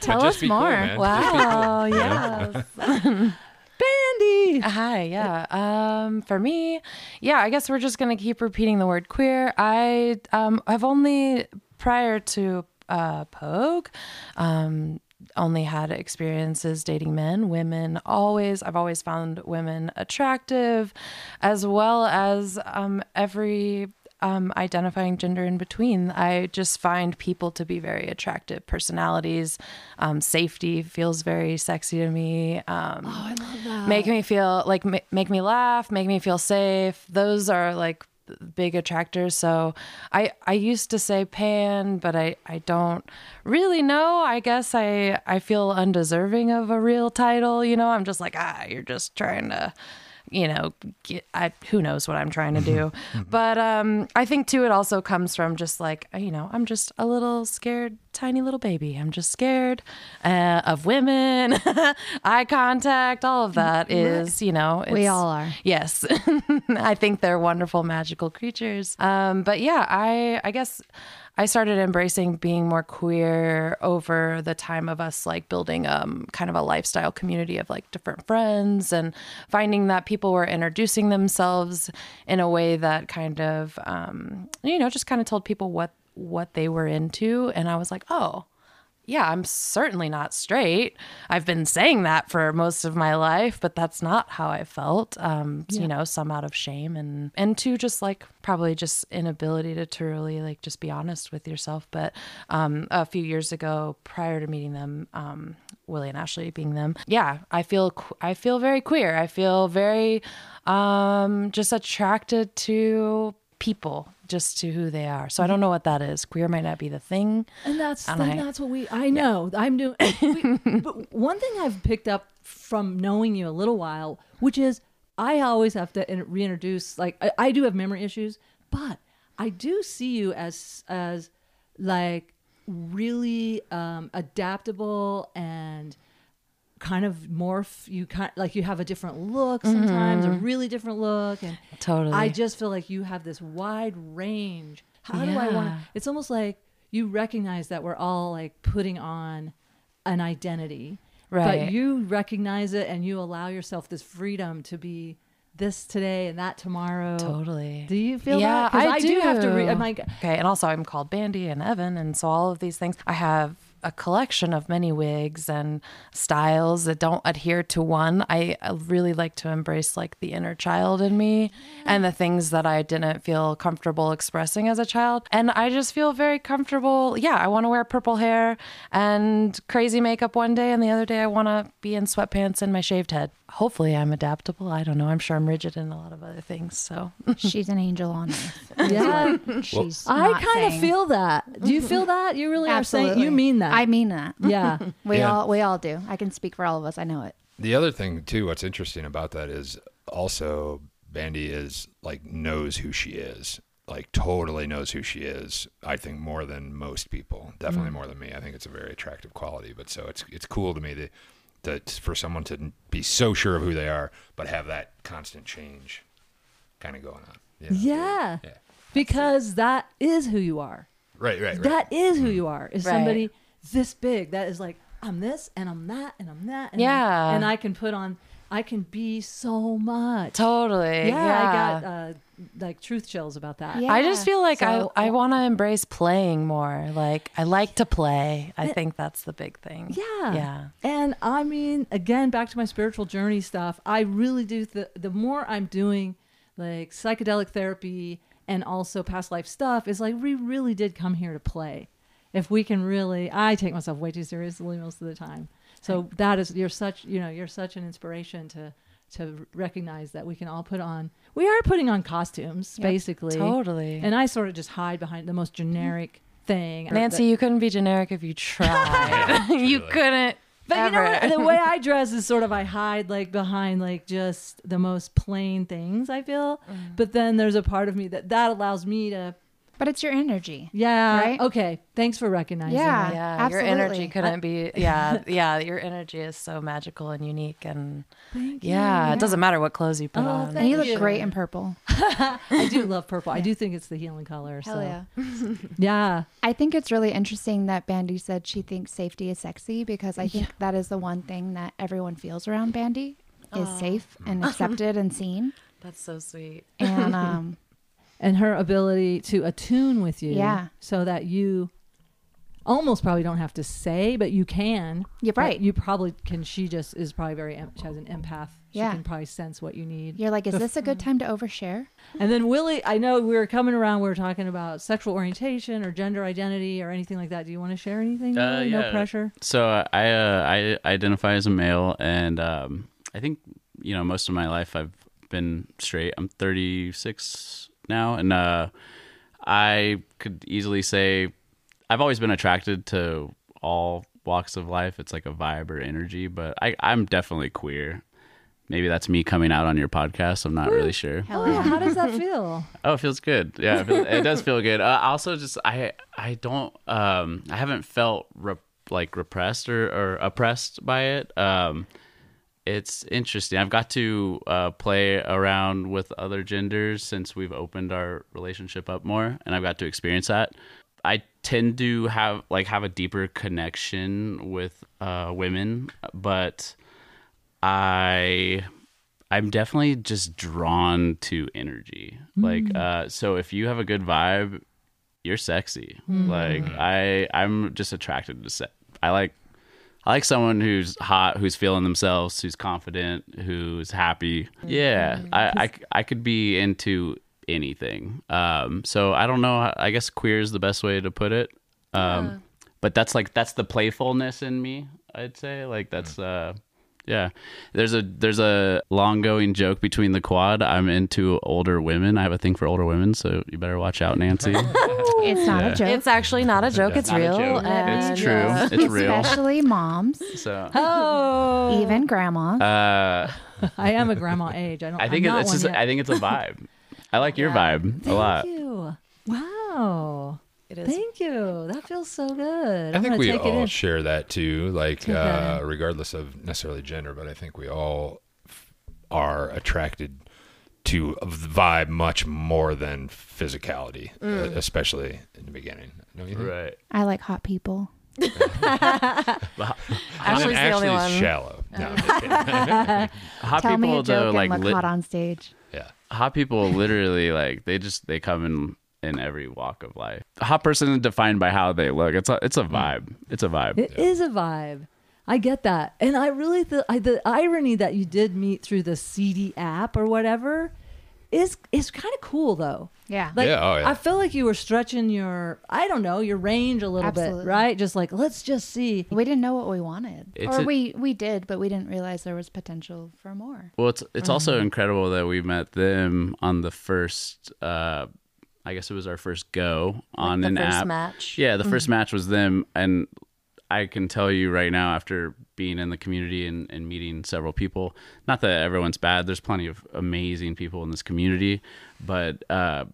Tell just us be cool, more. man. Wow. yes. Bandy. Hi, yeah. Um, for me, yeah, I guess we're just gonna keep repeating the word queer. I um, have only prior to uh, Pogue, um, only had experiences dating men, women. Always, I've always found women attractive, as well as um, every um, identifying gender in between. I just find people to be very attractive personalities. Um, safety feels very sexy to me. Um, Oh, I love that. make me feel like ma- make me laugh make me feel safe those are like big attractors. So i i used to say pan but i i don't really know. I guess i i feel undeserving of a real title you know? I'm just like ah you're just trying to you know get, I, who knows what i'm trying to do but um i think too it also comes from just like you know i'm just a little scared tiny little baby i'm just scared uh, of women eye contact all of that is you know We all are. Yes. I think they're wonderful magical creatures. Um, but yeah, I I guess I started embracing being more queer over the time of us like building um kind of a lifestyle community of like different friends and finding that people were introducing themselves in a way that kind of um you know just kind of told people what what they were into. And I was like, "Oh, yeah, I'm certainly not straight. I've been saying that for most of my life, but that's not how I felt. Um, You know, some out of shame and and two, just like probably just inability to truly like just be honest with yourself. But um, a few years ago, prior to meeting them, um, Willie and Ashley being them, yeah, I feel I feel very queer. I feel very um, just attracted to people just to who they are so i don't know what that is queer might not be the thing And that's And I- that's what we. I know. I'm doing. we- but one thing I've picked up from knowing you a little while, which is I always have to reintroduce. Like I, I do have memory issues, but I do see you as as like really um, adaptable and kind of morph you kind like you have a different look sometimes a mm-hmm. really different look and Totally. i just feel like you have this wide range how do i want to it's almost like you recognize that we're all like putting on an identity Right. but you recognize it and you allow yourself this freedom to be this today and that tomorrow Totally. do you feel yeah, that 'Cause I, do. have to re- i'm like okay, and also I'm called Bandy and Evan, and so all of these things. I have a collection of many wigs and styles that don't adhere to one. I I really like to embrace like the inner child in me and the things that I didn't feel comfortable expressing as a child. And I just feel very comfortable. Yeah, I want to wear purple hair and crazy makeup one day, and the other day I want to be in sweatpants and my shaved head. Hopefully, I'm adaptable. I don't know. I'm sure I'm rigid in a lot of other things. So She's an angel on earth. yeah She's. i not kind of feel that do you feel that you really are saying Absolutely. you mean that I mean that. yeah We Yeah. all we all do. I can speak for all of us. I know it. The other thing too, what's interesting about that is also Bandy is like knows who she is, like totally knows who she is. I think more than most people, Mm. definitely more than me. I think it's a very attractive quality. But so it's it's cool to me that that for someone to be so sure of who they are, but have that constant change kind of going on. you know? Yeah. Yeah. Because that is who you are. Right. Right. Right. That is who you are. Is Right. somebody this big that is like I'm this and I'm that and I'm that. And Yeah. and I can put on. I can be so much. Totally. Yeah, Yeah. I got uh, like truth chills about that. Yeah. I just feel like So- I, I want to embrace playing more. Like I like to play. I think that's the big thing. Yeah. Yeah. And I mean, again, back to my spiritual journey stuff. I really do. The the more I'm doing, like psychedelic therapy and also past life stuff, is like we really did come here to play. If we can really, I take myself way too seriously most of the time. So that is you're such you know you're such an inspiration to to recognize that we can all put on. We are putting on costumes Yep. basically. Totally. And I sort of just hide behind the most generic thing. Nancy, you couldn't be generic if you tried. you couldn't. But you know what? The way I dress is sort of I hide like behind like just the most plain things I feel. Mm. But then there's a part of me that that allows me to But it's your energy. yeah. Right? Okay. Thanks for recognizing Yeah. that. yeah, your energy couldn't be. Yeah, yeah, your energy is so magical and unique, and Thank you. yeah, it doesn't matter what clothes you put Oh, on. And you look you. great in purple. I do love purple. I do think it's the healing color. so yeah. yeah. I think it's really interesting that Bandy said she thinks safety is sexy because I think that is the one thing that everyone feels around Bandy is safe and accepted and seen. That's so sweet. And um, And her ability to attune with you. Yeah. So that you almost probably don't have to say, but you can. You're right. You probably can. She just is probably very, she has an empath. She Yeah. can probably sense what you need. you're like, is this a good time to overshare? And then Willie, I know we were coming around. We were talking about sexual orientation or gender identity or anything like that. Do you want to share anything? Uh, Willie? No pressure. So uh, I uh, I identify as a male, and um, I think you know most of my life I've been straight. I'm 36 now, and uh, I could easily say I've always been attracted to all walks of life. It's like a vibe or energy, but I, I'm definitely queer. Maybe that's me coming out on your podcast. I'm not really sure. Hell Oh, how does that feel? Oh, it feels good. Yeah, it, feels, it does feel good. Uh, also, just I I don't um I haven't felt rep, like repressed or, or oppressed by it. Um, it's interesting. I've got to uh, play around with other genders since we've opened our relationship up more, and I've got to experience that. I tend to have like have a deeper connection with uh, women, but I I'm definitely just drawn to energy. Like uh so if you have a good vibe, you're sexy. Like I I'm just attracted to se- I like I like someone who's hot, who's feeling themselves, who's confident, who's happy. Yeah, I, I, I could be into anything. Um, so I don't know. I guess queer is the best way to put it. Um, but that's like that's the playfulness in me. I'd say like that's uh, yeah. There's a there's a long going joke between the quad. I'm into older women. I have a thing for older women, so you better watch out, Nancy. It's not Yeah. a joke. It's actually not a joke. It's Not a real. joke. and, It's true. uh, It's real. Especially moms, So Oh, even grandmas. uh, I am a grandma age. I don't. I think it's just yet. I think it's a vibe. I like your vibe a lot. Thank you. Wow. It is. Thank you. That feels so good. I I'm think we take all share that too, like Take uh, regardless of necessarily gender, but I think we all f- are attracted to a vibe much more than physicality, Mm. uh, especially in the beginning. Don't you think? Right. I like hot people. Ashley's the only one. shallow. No, I'm just kidding. Hot Tell me people a joke though, like look lit- hot on stage. yeah. hot people literally like they just they come in in every walk of life. A hot person is defined by how they look. It's a it's a vibe. It's a vibe. It is a vibe. I get that, and I really the I, the irony that you did meet through the seedy app or whatever is is kind of cool though. Yeah. Like, Yeah, oh, yeah. I feel like you were stretching your I don't know your range a little Absolutely. bit, right? Just like let's just see. we didn't know what we wanted, It's or a- we we did, but we didn't realize there was potential for more. Well, it's it's Mm-hmm. also incredible that we met them on the first. uh I guess it was our first go on the an first app. match. Yeah, the Mm-hmm. first match was them, and I can tell you right now, after being in the community and, and meeting several people, not that everyone's bad. There's plenty of amazing people in this community, but uh,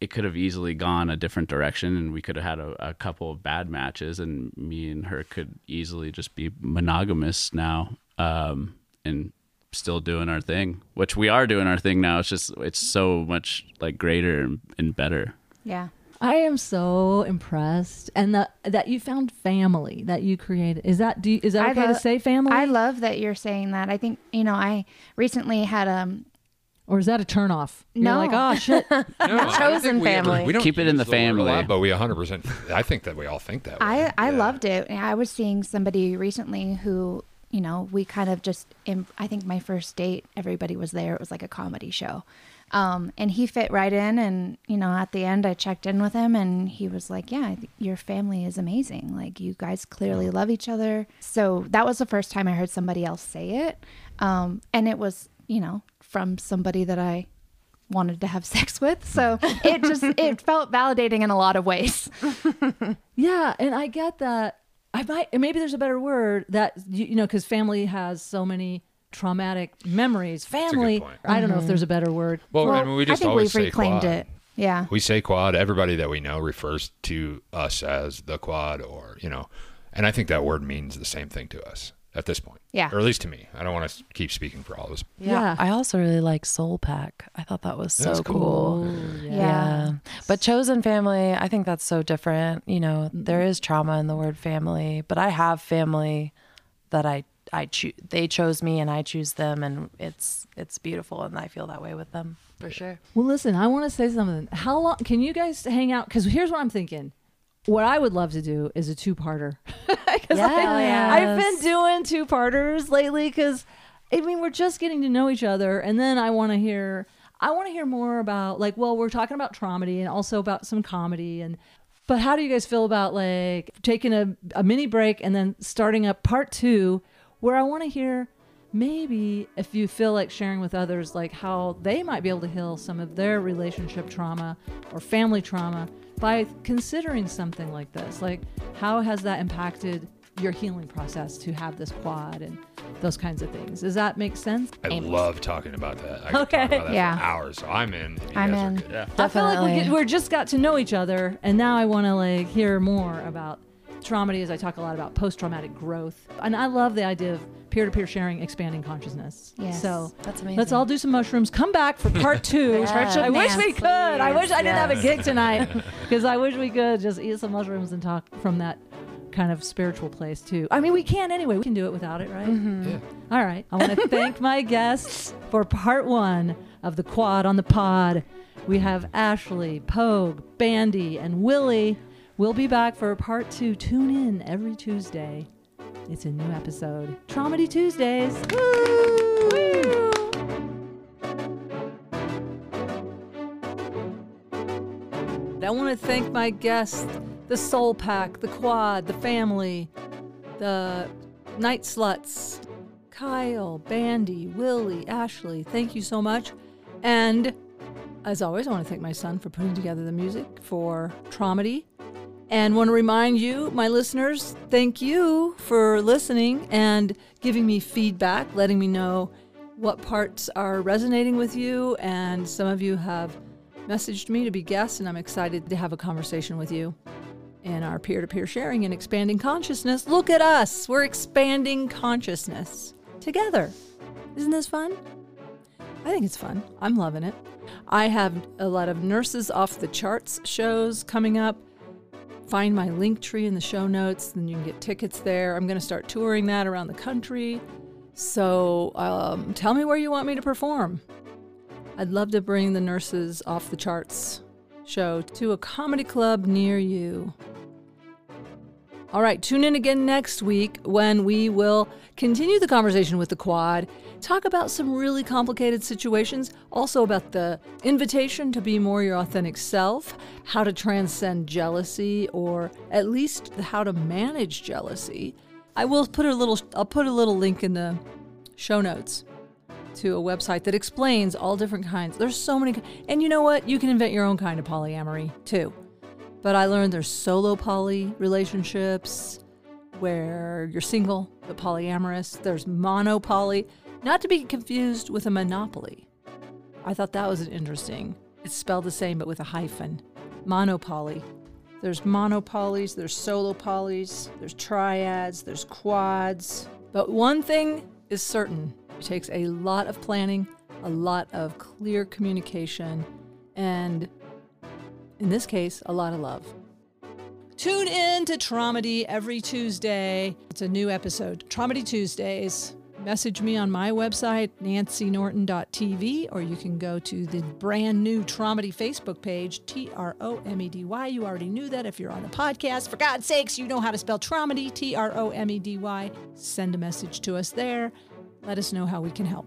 it could have easily gone a different direction and we could have had a, a couple of bad matches and me and her could easily just be monogamous now um, and still doing our thing which we are doing our thing now it's just it's so much like greater and, and better Yeah. I am so impressed, and that that you found family that you created. Is that do you, is that I okay lo- to say family? I love that you're saying that. I think you know. I recently had um or is that a turnoff? You're No. like, oh shit. No, Chosen think we ever- family. we don't Keep it in use the family. lot, but we 100%. I think that we all think that way. I I Yeah. loved it. I was seeing somebody recently who you know we kind of just. I think my first date, everybody was there. It was like a comedy show, um, and he fit right in. And you know, at the end, I checked in with him, and he was like, "Yeah, your family is amazing. Like you guys clearly love each other." So that was the first time I heard somebody else say it, um, and it was you know from somebody that I wanted to have sex with. So it just it felt validating in a lot of ways. Yeah, and I get that. I might maybe there's a better word that you, you know because family has so many traumatic memories. a good Family. point. I don't know if mm-hmm. there's a better word. Well, Well, I mean, we just I think always we've say reclaimed quad. it. Yeah. We say quad. Everybody that we know refers to us as the quad, or you know, and I think that word means the same thing to us at this point. Yeah. or at least to me. I don't want to keep speaking for all of us. Yeah. I also really like Soul Pack. I thought that was so That's cool. cool. yeah. Yeah. But chosen family, I think that's so different. You know, there is trauma in the word family, but I have family that I I choose they chose me and I choose them and it's it's beautiful and I feel that way with them for sure. Well, listen, I want to say something. How long can you guys hang out? Because here's what I'm thinking. What I would love to do is a two-parter. 'Cause I, Yes. I've been doing two-parters lately because I mean we're just getting to know each other, and then I want to hear. I want to hear more about like, well, we're talking about traumedy and also about some comedy and. But how do you guys feel about like taking a, a mini break and then starting up part two, where I want to hear maybe if you feel like sharing with others like how they might be able to heal some of their relationship trauma or family trauma by considering something like this like how has that impacted your healing process to have this quad and those kinds of things does that make sense I Amos. love talking about that. I Okay. talk about that Yeah. for hours. So I'm in. I'm in. good. yeah i feel like we, Definitely. get, we're just got to know each other and now i want to like hear more about traumedy as i talk a lot about post-traumatic growth and i love the idea of peer-to-peer sharing expanding consciousness Yes. so That's amazing. Let's all do some mushrooms. Come back for part two. Church of I wish we Nance, could. I wish I didn't have a gig tonight because I wish we could just eat some mushrooms and talk from that kind of spiritual place too. I mean, we can anyway. We can do it without it, right? Mm-hmm. Yeah. All right. I want to thank my guests for part one of the quad on the pod. We have Ashley, Pogue, Bandy, and Willie. We'll be back for part two. Tune in every Tuesday. It's a new episode. Tromedy Tuesdays. Woo! I want to thank my guests, the Soul Pack, the Quad, the family, the Night Sluts, Kyle, Bandy, Willie, Ashley. Thank you so much. And as always, I want to thank my son for putting together the music for Tromedy. And want to remind you, my listeners, thank you for listening and giving me feedback, letting me know what parts are resonating with you. And some of you have messaged me to be guests, and I'm excited to have a conversation with you in our peer to peer sharing and expanding consciousness. Look at us, we're expanding consciousness together. Isn't this fun? I think it's fun. I'm loving it. I have a lot of nurses off the charts shows coming up. Find my link tree in the show notes, then you can get tickets there. I'm going to start touring that around the country. So um, tell me where you want me to perform. I'd love to bring the nurses off the charts show to a comedy club near you. All right, tune in again next week when we will continue the conversation with the quad, talk about some really complicated situations, also about the invitation to be more your authentic self, how to transcend jealousy, or at least how to manage jealousy. I will put a little I'll put a little link in the show notes to a website that explains all different kinds. There's so many and you know what? You can invent your own kind of polyamory too. But I learned there's solo poly relationships where you're single but polyamorous. There's monopoly, not to be confused with a monopoly. I thought that was interesting It's spelled the same but with a hyphen. Monopoly. There's monopolys, there's solo polys, there's triads, there's quads. But one thing is certain it takes a lot of planning, a lot of clear communication, and in this case, a lot of love. Tune in to Tromedy every Tuesday. It's a new episode, Tromedy Tuesdays. Message me on my website, nancynorton.tv, or you can go to the brand new Tromedy Facebook page, T R O M E D Y. You already knew that if you're on the podcast. For God's sakes, you know how to spell Tromedy, T R O M E D Y. Send a message to us there. Let us know how we can help.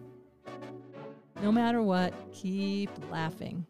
No matter what, keep laughing.